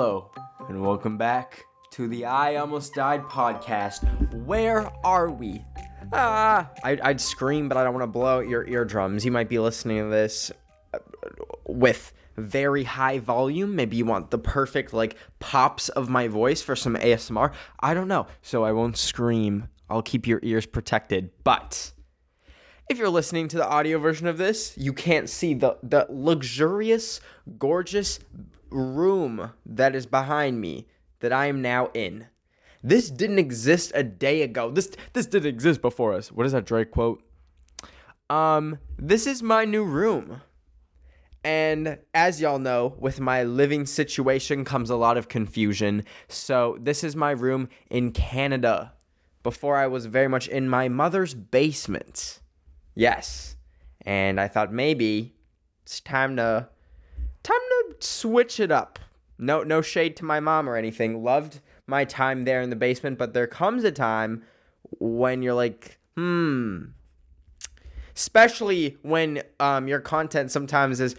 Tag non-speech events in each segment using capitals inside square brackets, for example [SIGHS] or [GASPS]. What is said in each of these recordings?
Hello, and welcome back to the I Almost Died podcast. Where are we? Ah, I'd, I'd scream, but I don't want to blow out your eardrums. You might be listening to this with very high volume. Maybe you want the perfect, like, pops of my voice for some ASMR. I don't know. So I won't scream. I'll keep your ears protected. But if you're listening to the audio version of this, you can't see the, the luxurious, gorgeous room that is behind me that I am now in. This didn't exist a day ago. This this didn't exist before us. What is that Drake quote? Um, this is my new room. And as y'all know, with my living situation comes a lot of confusion. So, this is my room in Canada. Before I was very much in my mother's basement. Yes. And I thought maybe it's time to time to switch it up. No no shade to my mom or anything. Loved my time there in the basement, but there comes a time when you're like, "Hmm, especially when um, your content sometimes is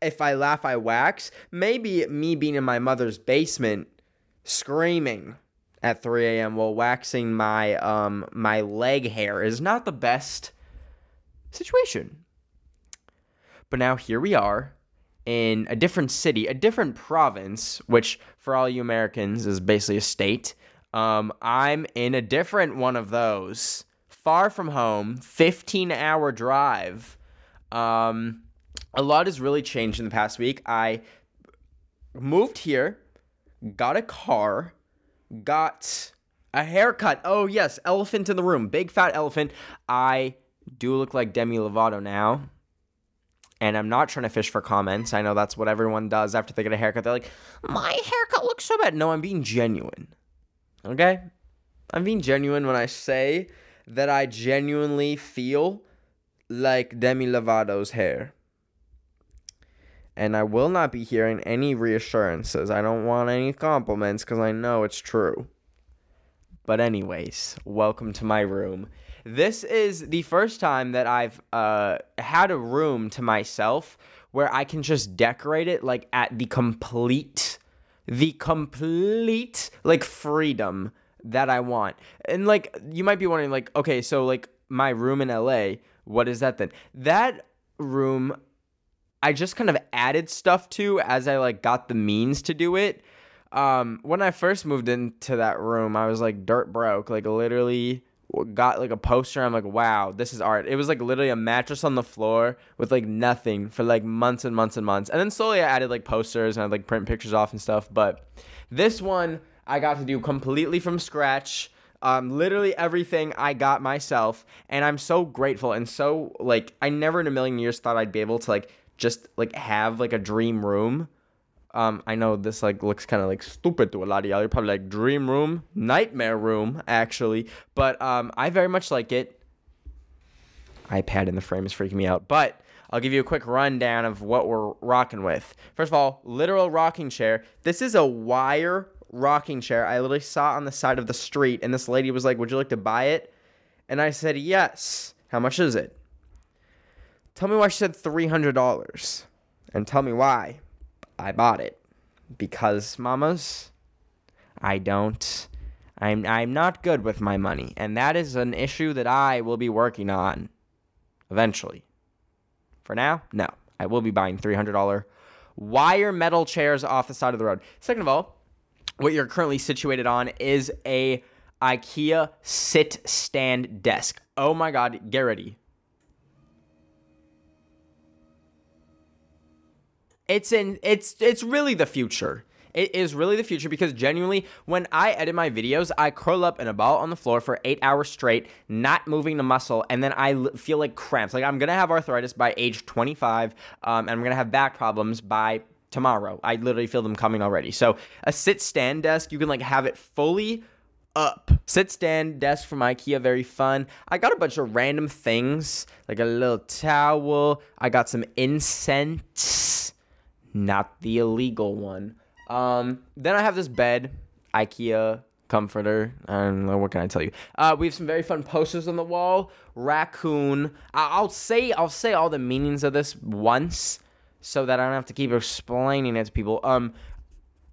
if I laugh, I wax. Maybe me being in my mother's basement screaming at 3 a.m. while waxing my um my leg hair is not the best situation. But now here we are in a different city, a different province, which for all you Americans is basically a state. Um, I'm in a different one of those, far from home, 15 hour drive. Um, a lot has really changed in the past week. I moved here, got a car, got a haircut. Oh, yes, elephant in the room, big fat elephant. I do look like Demi Lovato now. And I'm not trying to fish for comments. I know that's what everyone does after they get a haircut. They're like, my haircut looks so bad. No, I'm being genuine. Okay? I'm being genuine when I say that I genuinely feel like Demi Lovato's hair. And I will not be hearing any reassurances. I don't want any compliments because I know it's true. But, anyways, welcome to my room. This is the first time that I've uh, had a room to myself where I can just decorate it like at the complete, the complete like freedom that I want. And like, you might be wondering, like, okay, so like my room in LA, what is that then? That room I just kind of added stuff to as I like got the means to do it. Um, when I first moved into that room, I was like dirt broke, like literally got like a poster. I'm like, wow, this is art. It was like literally a mattress on the floor with like nothing for like months and months and months. And then slowly I added like posters and I'd like print pictures off and stuff. But this one I got to do completely from scratch. Um, literally everything I got myself, and I'm so grateful and so like I never in a million years thought I'd be able to like just like have like a dream room. Um, I know this like looks kind of like stupid to a lot of y'all. You're probably like dream room, nightmare room, actually. But um, I very much like it. iPad in the frame is freaking me out. But I'll give you a quick rundown of what we're rocking with. First of all, literal rocking chair. This is a wire rocking chair. I literally saw on the side of the street, and this lady was like, "Would you like to buy it?" And I said, "Yes." How much is it? Tell me why she said $300 and tell me why I bought it. Because, mamas, I don't. I'm, I'm not good with my money. And that is an issue that I will be working on eventually. For now, no. I will be buying $300 wire metal chairs off the side of the road. Second of all, what you're currently situated on is a IKEA sit stand desk. Oh my god, get it's in it's it's really the future. It is really the future because genuinely, when I edit my videos, I curl up in a ball on the floor for eight hours straight, not moving the muscle, and then I l- feel like cramps. Like I'm gonna have arthritis by age 25, um, and I'm gonna have back problems by tomorrow. I literally feel them coming already. So a sit stand desk, you can like have it fully up. Sit stand desk from IKEA, very fun. I got a bunch of random things, like a little towel. I got some incense not the illegal one. Um, then I have this bed, IKEA comforter. I don't know what can I tell you. Uh, we have some very fun posters on the wall. Raccoon. I- will say I'll say all the meanings of this once, so that I don't have to keep explaining it to people. Um,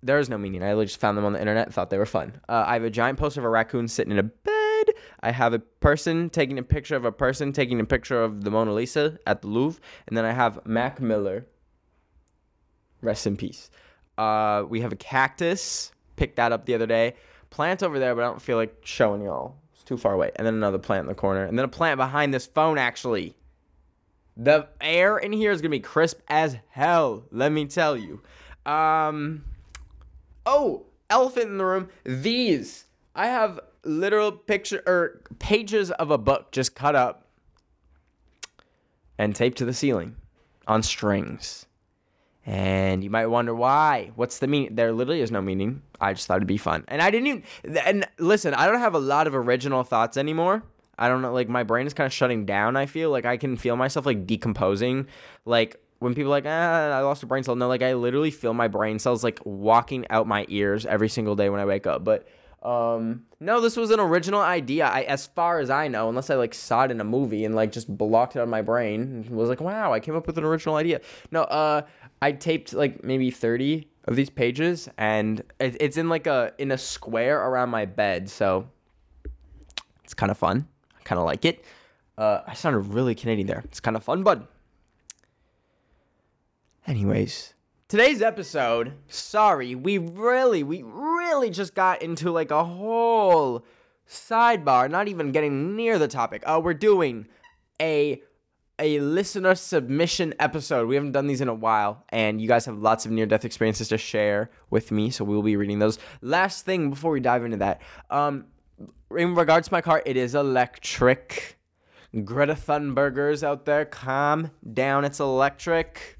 there is no meaning. I just found them on the internet and thought they were fun. Uh, I have a giant poster of a raccoon sitting in a bed. I have a person taking a picture of a person taking a picture of the Mona Lisa at the Louvre. And then I have Mac Miller. Rest in peace. Uh, we have a cactus. Picked that up the other day. Plant over there, but I don't feel like showing y'all. It's too far away. And then another plant in the corner. And then a plant behind this phone, actually. The air in here is going to be crisp as hell, let me tell you. Um, oh, elephant in the room. These. I have literal picture or pages of a book just cut up and taped to the ceiling on strings. And you might wonder why. What's the meaning? There literally is no meaning. I just thought it'd be fun. And I didn't even. And listen, I don't have a lot of original thoughts anymore. I don't know. Like, my brain is kind of shutting down. I feel like I can feel myself like decomposing. Like, when people like, ah, I lost a brain cell. No, like, I literally feel my brain cells like walking out my ears every single day when I wake up. But um, no, this was an original idea. I, as far as I know, unless I like saw it in a movie and like just blocked it out of my brain, was like, wow, I came up with an original idea. No, uh, I taped like maybe thirty of these pages, and it, it's in like a in a square around my bed, so it's kind of fun. I kind of like it. Uh, I sounded really Canadian there. It's kind of fun, bud. Anyways, today's episode, sorry, we really, we really just got into like a whole sidebar, not even getting near the topic. Oh, we're doing a a listener submission episode. We haven't done these in a while, and you guys have lots of near death experiences to share with me, so we'll be reading those. Last thing before we dive into that, um, in regards to my car, it is electric. Greta Thunbergers out there, calm down. It's electric.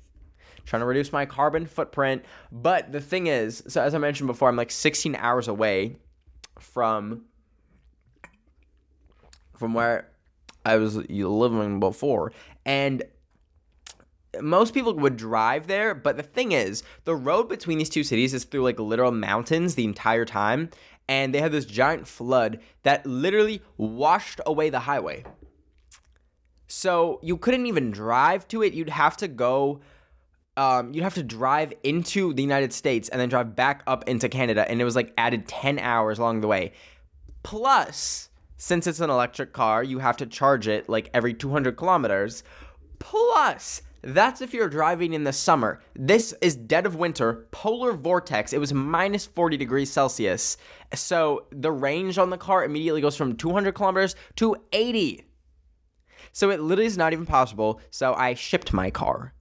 Trying to reduce my carbon footprint. But the thing is, so as I mentioned before, I'm like 16 hours away from from where I was living before. And most people would drive there, but the thing is, the road between these two cities is through like literal mountains the entire time, and they had this giant flood that literally washed away the highway. So you couldn't even drive to it. You'd have to go um, you'd have to drive into the United States and then drive back up into Canada, and it was like added 10 hours along the way. Plus, since it's an electric car, you have to charge it like every 200 kilometers. Plus, that's if you're driving in the summer. This is dead of winter, polar vortex. It was minus 40 degrees Celsius. So the range on the car immediately goes from 200 kilometers to 80. So it literally is not even possible. So I shipped my car,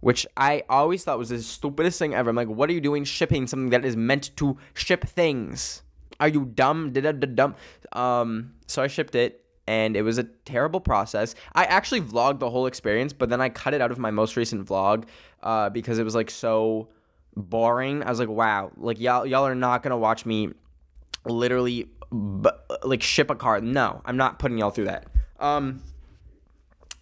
which I always thought was the stupidest thing ever. I'm like, what are you doing shipping something that is meant to ship things? Are you dumb? Dumb? Um, so I shipped it, and it was a terrible process. I actually vlogged the whole experience, but then I cut it out of my most recent vlog uh, because it was like so boring. I was like, wow, like y'all y'all are not gonna watch me literally b- like ship a car. No, I'm not putting y'all through that. Um,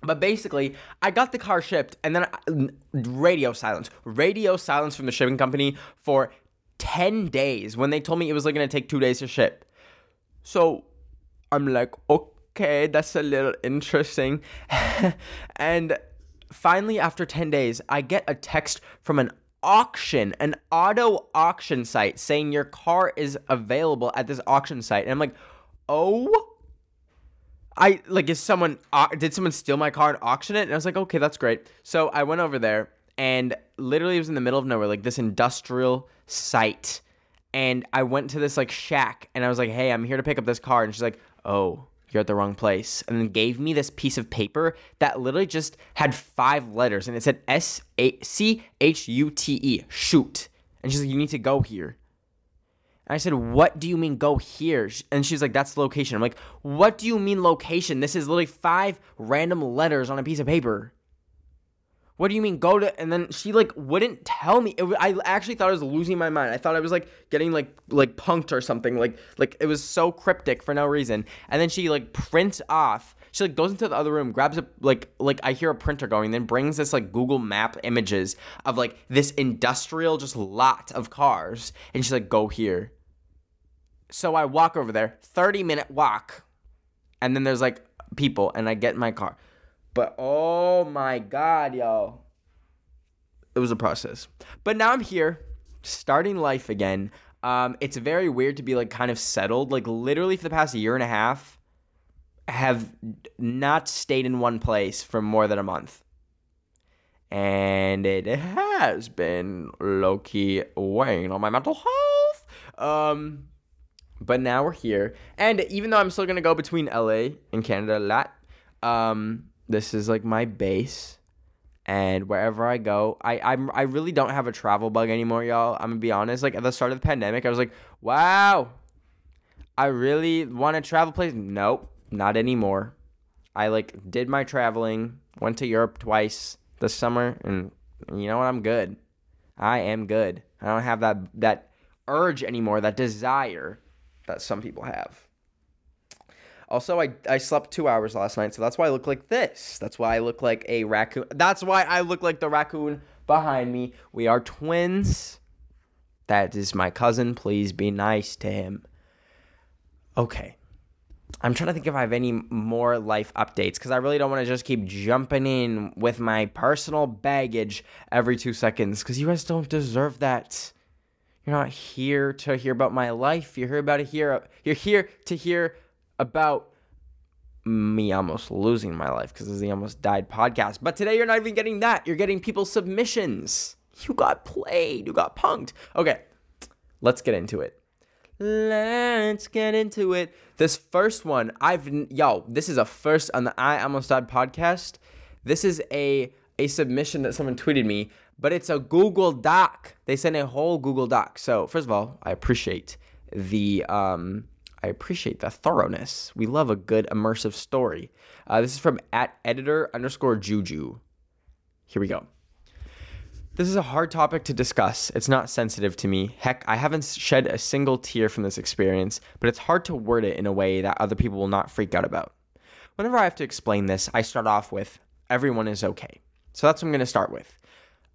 but basically, I got the car shipped, and then I, radio silence, radio silence from the shipping company for 10 days when they told me it was like going to take two days to ship. So I'm like, okay, that's a little interesting. [LAUGHS] and finally, after 10 days, I get a text from an auction, an auto auction site saying your car is available at this auction site. And I'm like, oh. I like is someone uh, did someone steal my car and auction it? And I was like, okay, that's great. So I went over there and literally it was in the middle of nowhere, like this industrial site. And I went to this like shack and I was like, hey, I'm here to pick up this car. And she's like, oh, you're at the wrong place. And then gave me this piece of paper that literally just had five letters and it said S A C H U T E, shoot. And she's like, you need to go here. And I said, What do you mean go here? And she's like, That's the location. I'm like, What do you mean location? This is literally five random letters on a piece of paper what do you mean go to and then she like wouldn't tell me. It, i actually thought i was losing my mind. I thought i was like getting like like punked or something like like it was so cryptic for no reason. And then she like prints off she like goes into the other room grabs a like like i hear a printer going then brings this like google map images of like this industrial just lot of cars. And she's like go here. So i walk over there 30 minute walk and then there's like people and i get in my car but oh my god, yo. It was a process. But now I'm here. starting life again. Um, it's very weird to be like kind of settled. Like literally for the past year and a half, have not stayed in one place for more than a month. And it has been low key weighing on my mental health. Um, but now we're here. And even though I'm still gonna go between LA and Canada a lot, um, this is like my base and wherever I go, I I'm, I really don't have a travel bug anymore, y'all. I'm gonna be honest. Like at the start of the pandemic, I was like, wow, I really want to travel place. Nope, not anymore. I like did my traveling, went to Europe twice this summer, and you know what? I'm good. I am good. I don't have that that urge anymore, that desire that some people have. Also, I, I slept two hours last night, so that's why I look like this. That's why I look like a raccoon. That's why I look like the raccoon behind me. We are twins. That is my cousin. Please be nice to him. Okay. I'm trying to think if I have any more life updates because I really don't want to just keep jumping in with my personal baggage every two seconds because you guys don't deserve that. You're not here to hear about my life. You're here about to hear. You're here to hear about me almost losing my life because is the almost died podcast. But today you're not even getting that. You're getting people's submissions. You got played. You got punked. Okay, let's get into it. Let's get into it. This first one, I've yo, this is a first on the I almost died podcast. This is a a submission that someone tweeted me, but it's a Google Doc. They sent a whole Google Doc. So first of all, I appreciate the um I appreciate the thoroughness. We love a good immersive story. Uh, this is from at editor underscore juju. Here we go. This is a hard topic to discuss. It's not sensitive to me. Heck, I haven't shed a single tear from this experience, but it's hard to word it in a way that other people will not freak out about. Whenever I have to explain this, I start off with everyone is okay. So that's what I'm going to start with.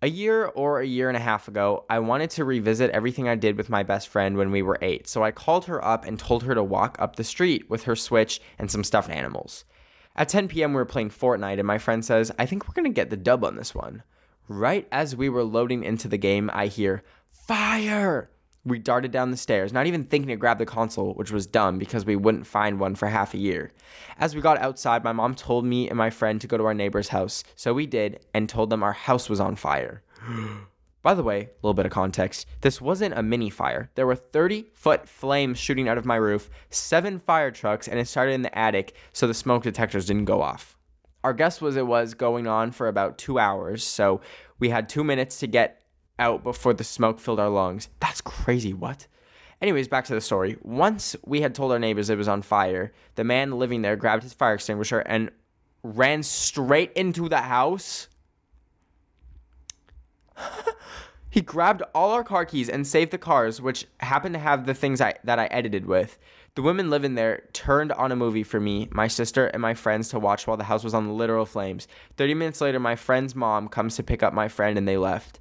A year or a year and a half ago, I wanted to revisit everything I did with my best friend when we were eight, so I called her up and told her to walk up the street with her Switch and some stuffed animals. At 10 p.m., we were playing Fortnite, and my friend says, I think we're gonna get the dub on this one. Right as we were loading into the game, I hear, Fire! We darted down the stairs, not even thinking to grab the console, which was dumb because we wouldn't find one for half a year. As we got outside, my mom told me and my friend to go to our neighbor's house, so we did and told them our house was on fire. [GASPS] By the way, a little bit of context this wasn't a mini fire. There were 30 foot flames shooting out of my roof, seven fire trucks, and it started in the attic, so the smoke detectors didn't go off. Our guess was it was going on for about two hours, so we had two minutes to get out before the smoke filled our lungs. That's crazy. What? Anyways, back to the story. Once we had told our neighbors it was on fire, the man living there grabbed his fire extinguisher and ran straight into the house. [LAUGHS] he grabbed all our car keys and saved the cars, which happened to have the things I, that I edited with. The women living there turned on a movie for me, my sister, and my friends to watch while the house was on literal flames. 30 minutes later, my friend's mom comes to pick up my friend and they left.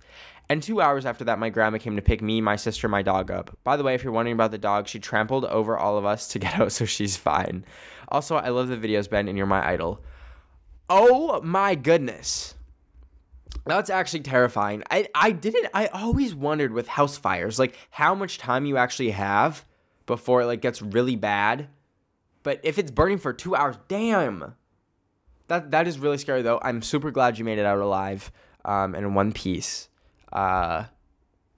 And two hours after that, my grandma came to pick me, my sister, my dog up. By the way, if you're wondering about the dog, she trampled over all of us to get [LAUGHS] out, so she's fine. Also, I love the videos, Ben, and you're my idol. Oh my goodness. That's actually terrifying. I, I didn't I always wondered with house fires, like how much time you actually have before it like gets really bad. But if it's burning for two hours, damn. That that is really scary though. I'm super glad you made it out alive um, in one piece. Uh,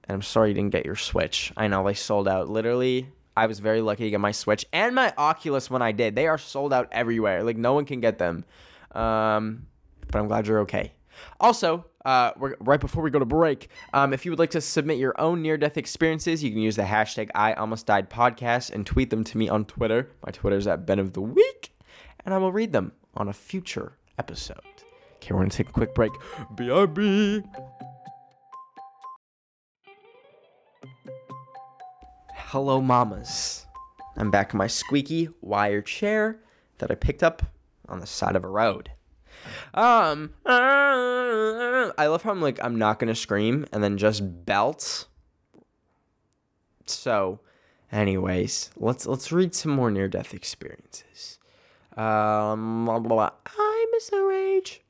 and I'm sorry you didn't get your Switch. I know they sold out. Literally, I was very lucky to get my Switch and my Oculus when I did. They are sold out everywhere. Like no one can get them. Um, but I'm glad you're okay. Also, uh, right before we go to break, um, if you would like to submit your own near-death experiences, you can use the hashtag I Almost Died podcast and tweet them to me on Twitter. My Twitter is at Ben of the Week, and I will read them on a future episode. Okay, we're gonna take a quick break. BRB. Hello, mamas. I'm back in my squeaky wire chair that I picked up on the side of a road. Um, uh, I love how I'm like I'm not gonna scream and then just belt. So, anyways, let's let's read some more near death experiences. Um, blah, blah, blah. I miss the rage.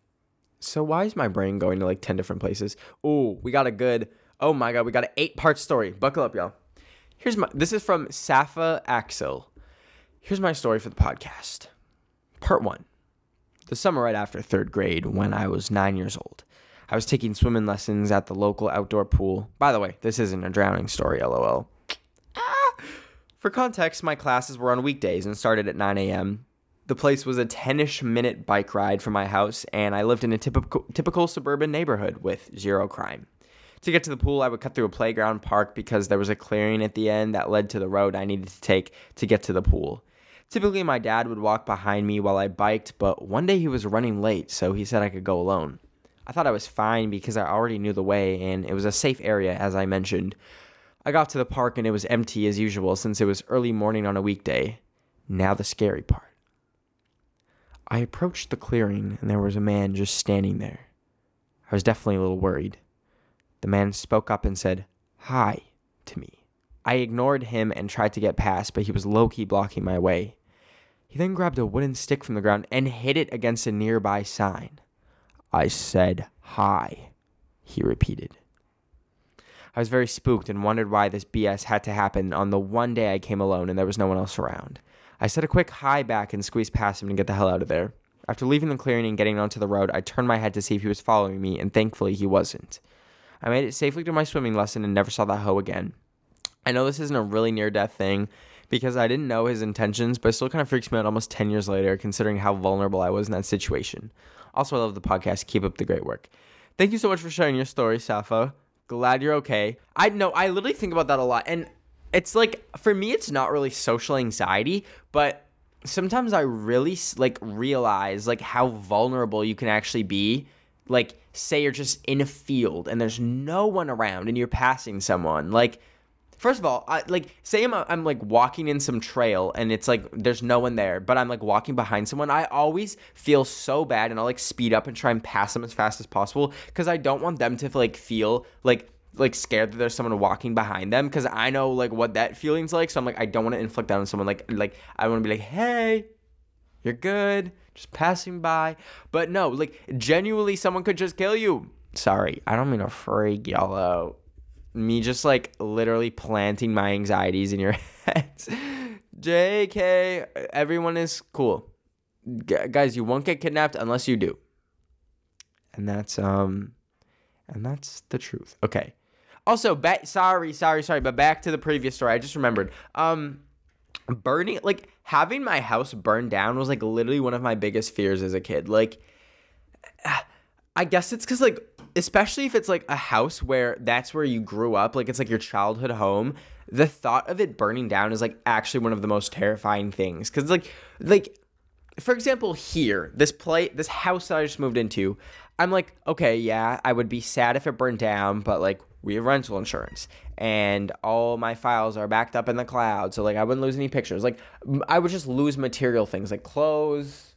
So why is my brain going to like ten different places? Oh, we got a good Oh my god, we got an eight part story. Buckle up, y'all. Here's my this is from Safa Axel. Here's my story for the podcast. Part one. The summer right after third grade, when I was nine years old. I was taking swimming lessons at the local outdoor pool. By the way, this isn't a drowning story, lol. Ah! For context, my classes were on weekdays and started at 9 a.m. The place was a 10 ish minute bike ride from my house, and I lived in a typical, typical suburban neighborhood with zero crime. To get to the pool, I would cut through a playground park because there was a clearing at the end that led to the road I needed to take to get to the pool. Typically, my dad would walk behind me while I biked, but one day he was running late, so he said I could go alone. I thought I was fine because I already knew the way and it was a safe area, as I mentioned. I got to the park and it was empty as usual since it was early morning on a weekday. Now, the scary part. I approached the clearing and there was a man just standing there. I was definitely a little worried. The man spoke up and said, Hi, to me. I ignored him and tried to get past, but he was low key blocking my way. He then grabbed a wooden stick from the ground and hit it against a nearby sign. I said hi, he repeated. I was very spooked and wondered why this BS had to happen on the one day I came alone and there was no one else around. I said a quick hi back and squeezed past him to get the hell out of there. After leaving the clearing and getting onto the road, I turned my head to see if he was following me, and thankfully he wasn't. I made it safely to my swimming lesson and never saw that hoe again. I know this isn't a really near death thing because I didn't know his intentions, but it still kind of freaks me out almost 10 years later, considering how vulnerable I was in that situation. Also, I love the podcast. Keep up the great work. Thank you so much for sharing your story, Safa. Glad you're okay. I know, I literally think about that a lot. And it's like, for me, it's not really social anxiety, but sometimes I really like realize like how vulnerable you can actually be. Like, say you're just in a field and there's no one around and you're passing someone. Like, First of all, I, like say I'm, I'm like walking in some trail and it's like there's no one there, but I'm like walking behind someone. I always feel so bad and I'll like speed up and try and pass them as fast as possible because I don't want them to like feel like like scared that there's someone walking behind them because I know like what that feeling's like. So I'm like I don't want to inflict that on someone. Like like I want to be like, hey, you're good, just passing by. But no, like genuinely, someone could just kill you. Sorry, I don't mean to freak y'all out me just like literally planting my anxieties in your [LAUGHS] heads. JK, everyone is cool. G- guys, you won't get kidnapped unless you do. And that's um and that's the truth. Okay. Also, back sorry, sorry, sorry, but back to the previous story. I just remembered. Um burning like having my house burned down was like literally one of my biggest fears as a kid. Like [SIGHS] I guess it's cuz like especially if it's like a house where that's where you grew up, like it's like your childhood home, the thought of it burning down is like actually one of the most terrifying things. Cause like like for example, here, this play this house that I just moved into, I'm like, okay, yeah, I would be sad if it burned down, but like we have rental insurance and all my files are backed up in the cloud. So like I wouldn't lose any pictures. Like I would just lose material things like clothes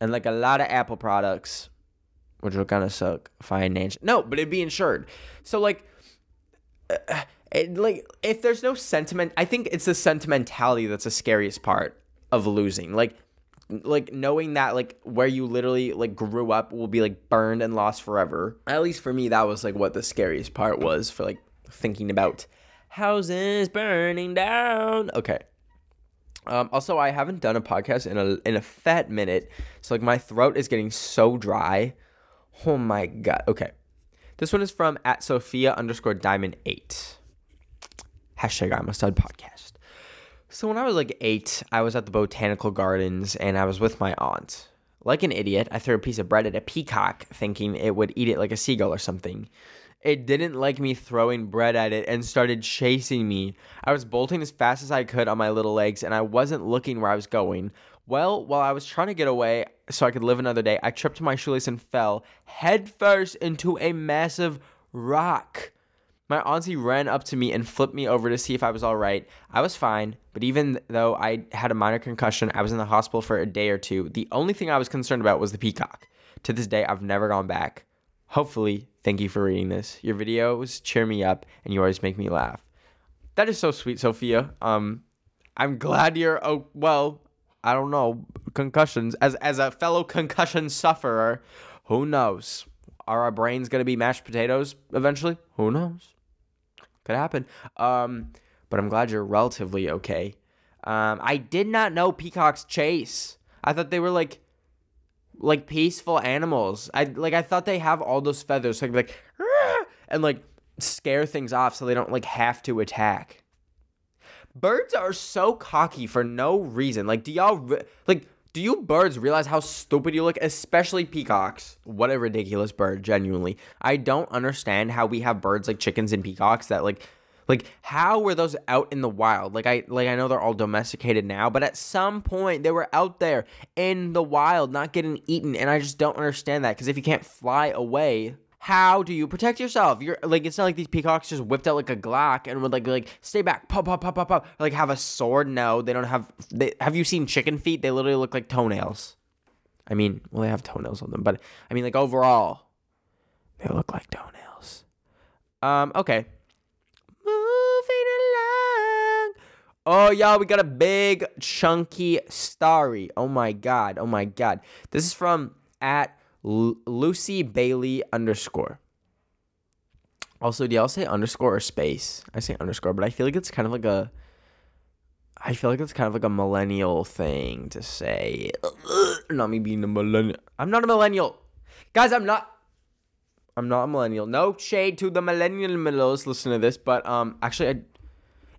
and like a lot of Apple products which would kind of suck financially. No, but it'd be insured. So like, uh, it, like if there's no sentiment, I think it's the sentimentality that's the scariest part of losing. Like, like knowing that like where you literally like grew up will be like burned and lost forever. At least for me, that was like what the scariest part was for like thinking about houses burning down. Okay. Um, also, I haven't done a podcast in a in a fat minute, so like my throat is getting so dry. Oh my god. Okay. This one is from at Sophia underscore diamond eight. Hashtag I'm a stud podcast. So when I was like eight, I was at the botanical gardens and I was with my aunt. Like an idiot, I threw a piece of bread at a peacock, thinking it would eat it like a seagull or something. It didn't like me throwing bread at it and started chasing me. I was bolting as fast as I could on my little legs and I wasn't looking where I was going. Well, while I was trying to get away so I could live another day, I tripped my shoelace and fell headfirst into a massive rock. My auntie ran up to me and flipped me over to see if I was all right. I was fine, but even though I had a minor concussion, I was in the hospital for a day or two. The only thing I was concerned about was the peacock. To this day, I've never gone back. Hopefully, thank you for reading this. Your videos cheer me up and you always make me laugh. That is so sweet, Sophia. Um, I'm glad you're oh well. I don't know concussions as as a fellow concussion sufferer. Who knows? Are our brains gonna be mashed potatoes eventually? Who knows? Could happen. Um, but I'm glad you're relatively okay. Um, I did not know peacocks chase. I thought they were like like peaceful animals. I like I thought they have all those feathers so like and like scare things off so they don't like have to attack. Birds are so cocky for no reason. Like do y'all re- like do you birds realize how stupid you look, especially peacocks? What a ridiculous bird, genuinely. I don't understand how we have birds like chickens and peacocks that like like how were those out in the wild? Like I like I know they're all domesticated now, but at some point they were out there in the wild not getting eaten and I just don't understand that cuz if you can't fly away, how do you protect yourself? You're like it's not like these peacocks just whipped out like a Glock and would like like stay back, pop pop pop pop pop, like have a sword. No, they don't have. They have you seen chicken feet? They literally look like toenails. I mean, well, they have toenails on them, but I mean, like overall, they look like toenails. Um, okay. Moving along. Oh, y'all, we got a big chunky starry. Oh my god. Oh my god. This is from at L- Lucy Bailey underscore. Also, do y'all say underscore or space? I say underscore, but I feel like it's kind of like a. I feel like it's kind of like a millennial thing to say. [CLEARS THROAT] Not me being a millennial. I'm not a millennial, guys. I'm not. I'm not a millennial. No shade to the millennial millennials listen to this, but um, actually, I,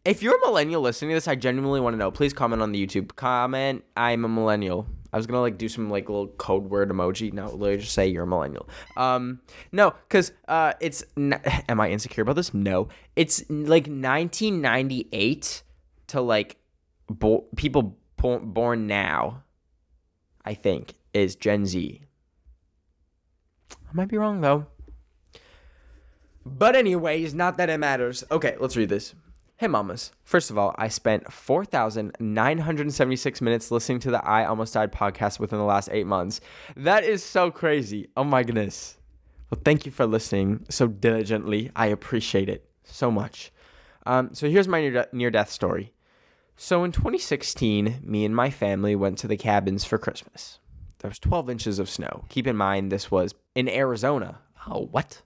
if you're a millennial listening to this, I genuinely want to know. Please comment on the YouTube. Comment, I'm a millennial. I was gonna like do some like little code word emoji. No, literally just say you're a millennial. Um, no, cause uh, it's n- [LAUGHS] am I insecure about this? No, it's like 1998 to like bo- people bo- born now. I think is Gen Z. I might be wrong though. But anyways, not that it matters. Okay, let's read this. Hey mamas. First of all, I spent 4,976 minutes listening to the I Almost Died podcast within the last eight months. That is so crazy. Oh my goodness. Well, thank you for listening so diligently. I appreciate it so much. Um, so here's my near death story. So in 2016, me and my family went to the cabins for Christmas. There was 12 inches of snow. Keep in mind, this was in Arizona. Oh, what?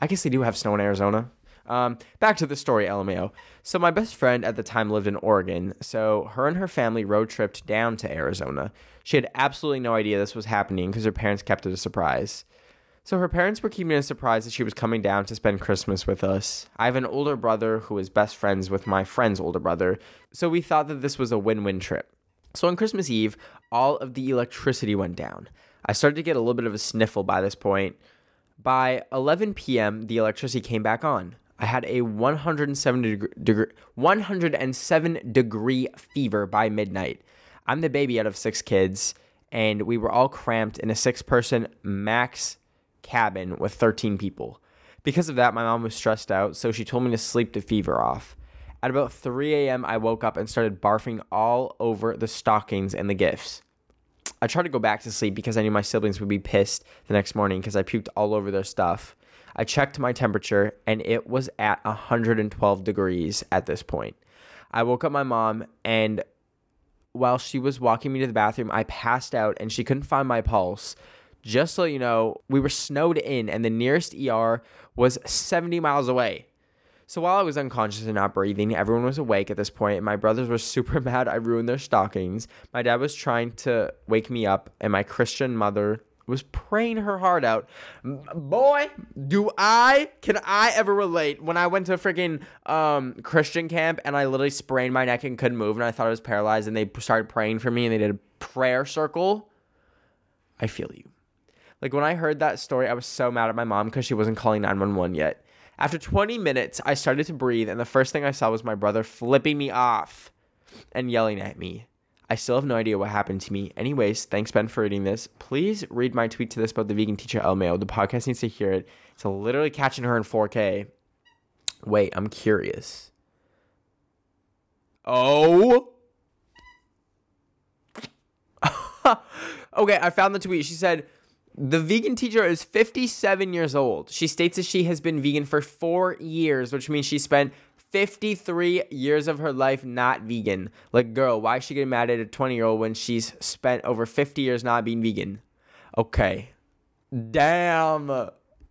I guess they do have snow in Arizona. Um, back to the story, LMAO. So my best friend at the time lived in Oregon, so her and her family road tripped down to Arizona. She had absolutely no idea this was happening because her parents kept it a surprise. So her parents were keeping it a surprise that she was coming down to spend Christmas with us. I have an older brother who is best friends with my friend's older brother, so we thought that this was a win-win trip. So on Christmas Eve, all of the electricity went down. I started to get a little bit of a sniffle by this point. By 11 p.m., the electricity came back on. I had a 107 degree, 107 degree fever by midnight. I'm the baby out of six kids, and we were all cramped in a six person max cabin with 13 people. Because of that, my mom was stressed out, so she told me to sleep the fever off. At about 3 a.m., I woke up and started barfing all over the stockings and the gifts. I tried to go back to sleep because I knew my siblings would be pissed the next morning because I puked all over their stuff. I checked my temperature and it was at 112 degrees at this point. I woke up my mom and while she was walking me to the bathroom, I passed out and she couldn't find my pulse. Just so you know, we were snowed in and the nearest ER was 70 miles away. So while I was unconscious and not breathing, everyone was awake at this point, and my brothers were [LAUGHS] super mad I ruined their stockings. My dad was trying to wake me up, and my Christian mother was praying her heart out. Boy, do I can I ever relate when I went to a freaking um, Christian camp and I literally sprained my neck and couldn't move and I thought I was paralyzed and they started praying for me and they did a prayer circle. I feel you. Like when I heard that story, I was so mad at my mom because she wasn't calling 911 yet. After 20 minutes, I started to breathe, and the first thing I saw was my brother flipping me off and yelling at me. I still have no idea what happened to me. Anyways, thanks, Ben, for reading this. Please read my tweet to this about the vegan teacher El Mayo. The podcast needs to hear it. It's literally catching her in 4K. Wait, I'm curious. Oh. [LAUGHS] okay, I found the tweet. She said, the vegan teacher is 57 years old. She states that she has been vegan for four years, which means she spent 53 years of her life not vegan. Like, girl, why is she getting mad at a 20 year old when she's spent over 50 years not being vegan? Okay. Damn.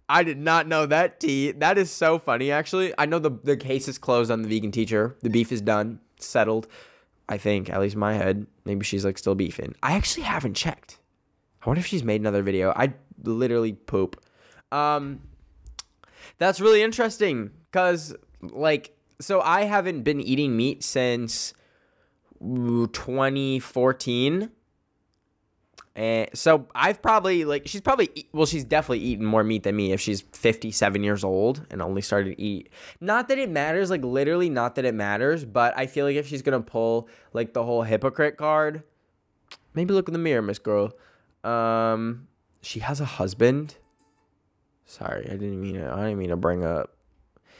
I did not know that tea. That is so funny, actually. I know the the case is closed on the vegan teacher. The beef is done, settled. I think, at least in my head. Maybe she's like still beefing. I actually haven't checked. I wonder if she's made another video. I literally poop. Um, that's really interesting because, like, so I haven't been eating meat since 2014 and so I've probably like she's probably well she's definitely eaten more meat than me if she's 57 years old and only started to eat. Not that it matters, like literally not that it matters, but I feel like if she's going to pull like the whole hypocrite card, maybe look in the mirror, Miss Girl. Um she has a husband. Sorry, I didn't mean to, I didn't mean to bring up.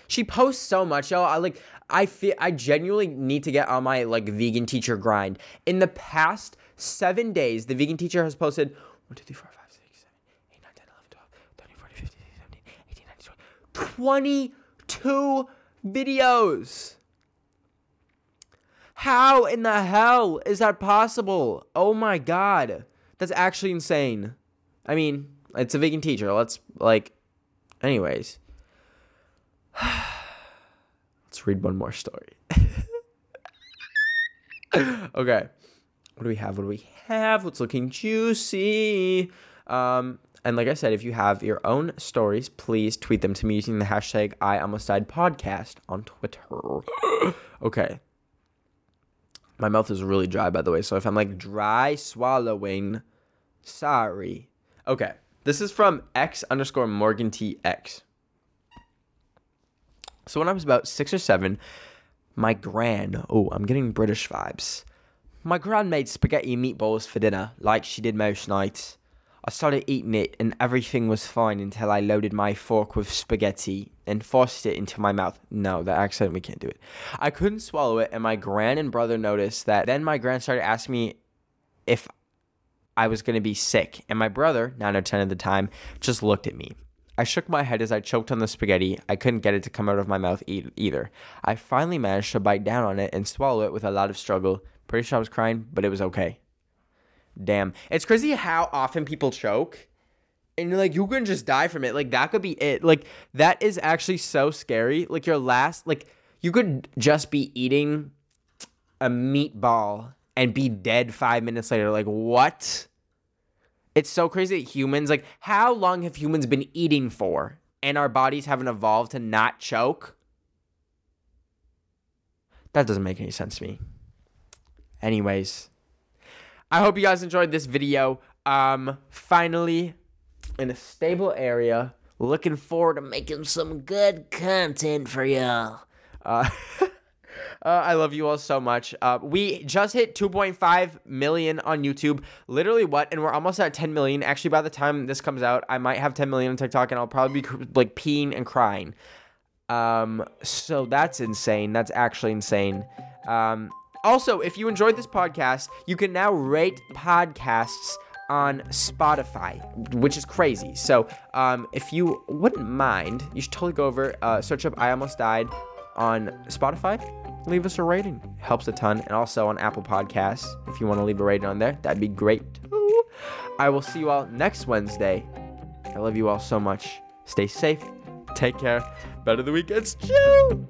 She posts so much, y'all. I like I feel I genuinely need to get on my like vegan teacher grind. In the past seven days, the vegan teacher has posted 1, 2, 3, 4, 5, 6, 7, 8, 9, 10, 11, 12, 13, 14, 15, 16, 17, 18, 19, 20, 22 videos. How in the hell is that possible? Oh my god. That's actually insane. I mean, it's a vegan teacher. Let's, like, anyways. [SIGHS] Let's read one more story. [LAUGHS] okay. What do we have? What do we have? What's looking juicy? Um, and like I said, if you have your own stories, please tweet them to me using the hashtag I almost died podcast on Twitter. [GASPS] okay. My mouth is really dry, by the way. So if I'm like dry swallowing, sorry. Okay. This is from X underscore Morgan T X. So when I was about six or seven, my gran, oh, I'm getting British vibes. My gran made spaghetti meatballs for dinner, like she did most nights. I started eating it, and everything was fine until I loaded my fork with spaghetti and forced it into my mouth. No, that accent, we can't do it. I couldn't swallow it, and my gran and brother noticed that. Then my gran started asking me if I was going to be sick, and my brother, 9 or 10 at the time, just looked at me. I shook my head as I choked on the spaghetti. I couldn't get it to come out of my mouth e- either. I finally managed to bite down on it and swallow it with a lot of struggle. Pretty sure I was crying, but it was okay. Damn. It's crazy how often people choke. And you're like you can just die from it. Like that could be it. Like that is actually so scary. Like your last like you could just be eating a meatball and be dead 5 minutes later. Like what? It's so crazy that humans like how long have humans been eating for and our bodies haven't evolved to not choke? That doesn't make any sense to me. Anyways, I hope you guys enjoyed this video. Um, finally, in a stable area, looking forward to making some good content for y'all. Uh, [LAUGHS] uh, I love you all so much. Uh, we just hit 2.5 million on YouTube. Literally, what? And we're almost at 10 million. Actually, by the time this comes out, I might have 10 million on TikTok, and I'll probably be like peeing and crying. Um, so that's insane. That's actually insane. Um, also, if you enjoyed this podcast, you can now rate podcasts on Spotify, which is crazy. So, um, if you wouldn't mind, you should totally go over, uh, search up I Almost Died on Spotify. Leave us a rating, helps a ton. And also on Apple Podcasts, if you want to leave a rating on there, that'd be great too. I will see you all next Wednesday. I love you all so much. Stay safe. Take care. Better the weekends. Chew.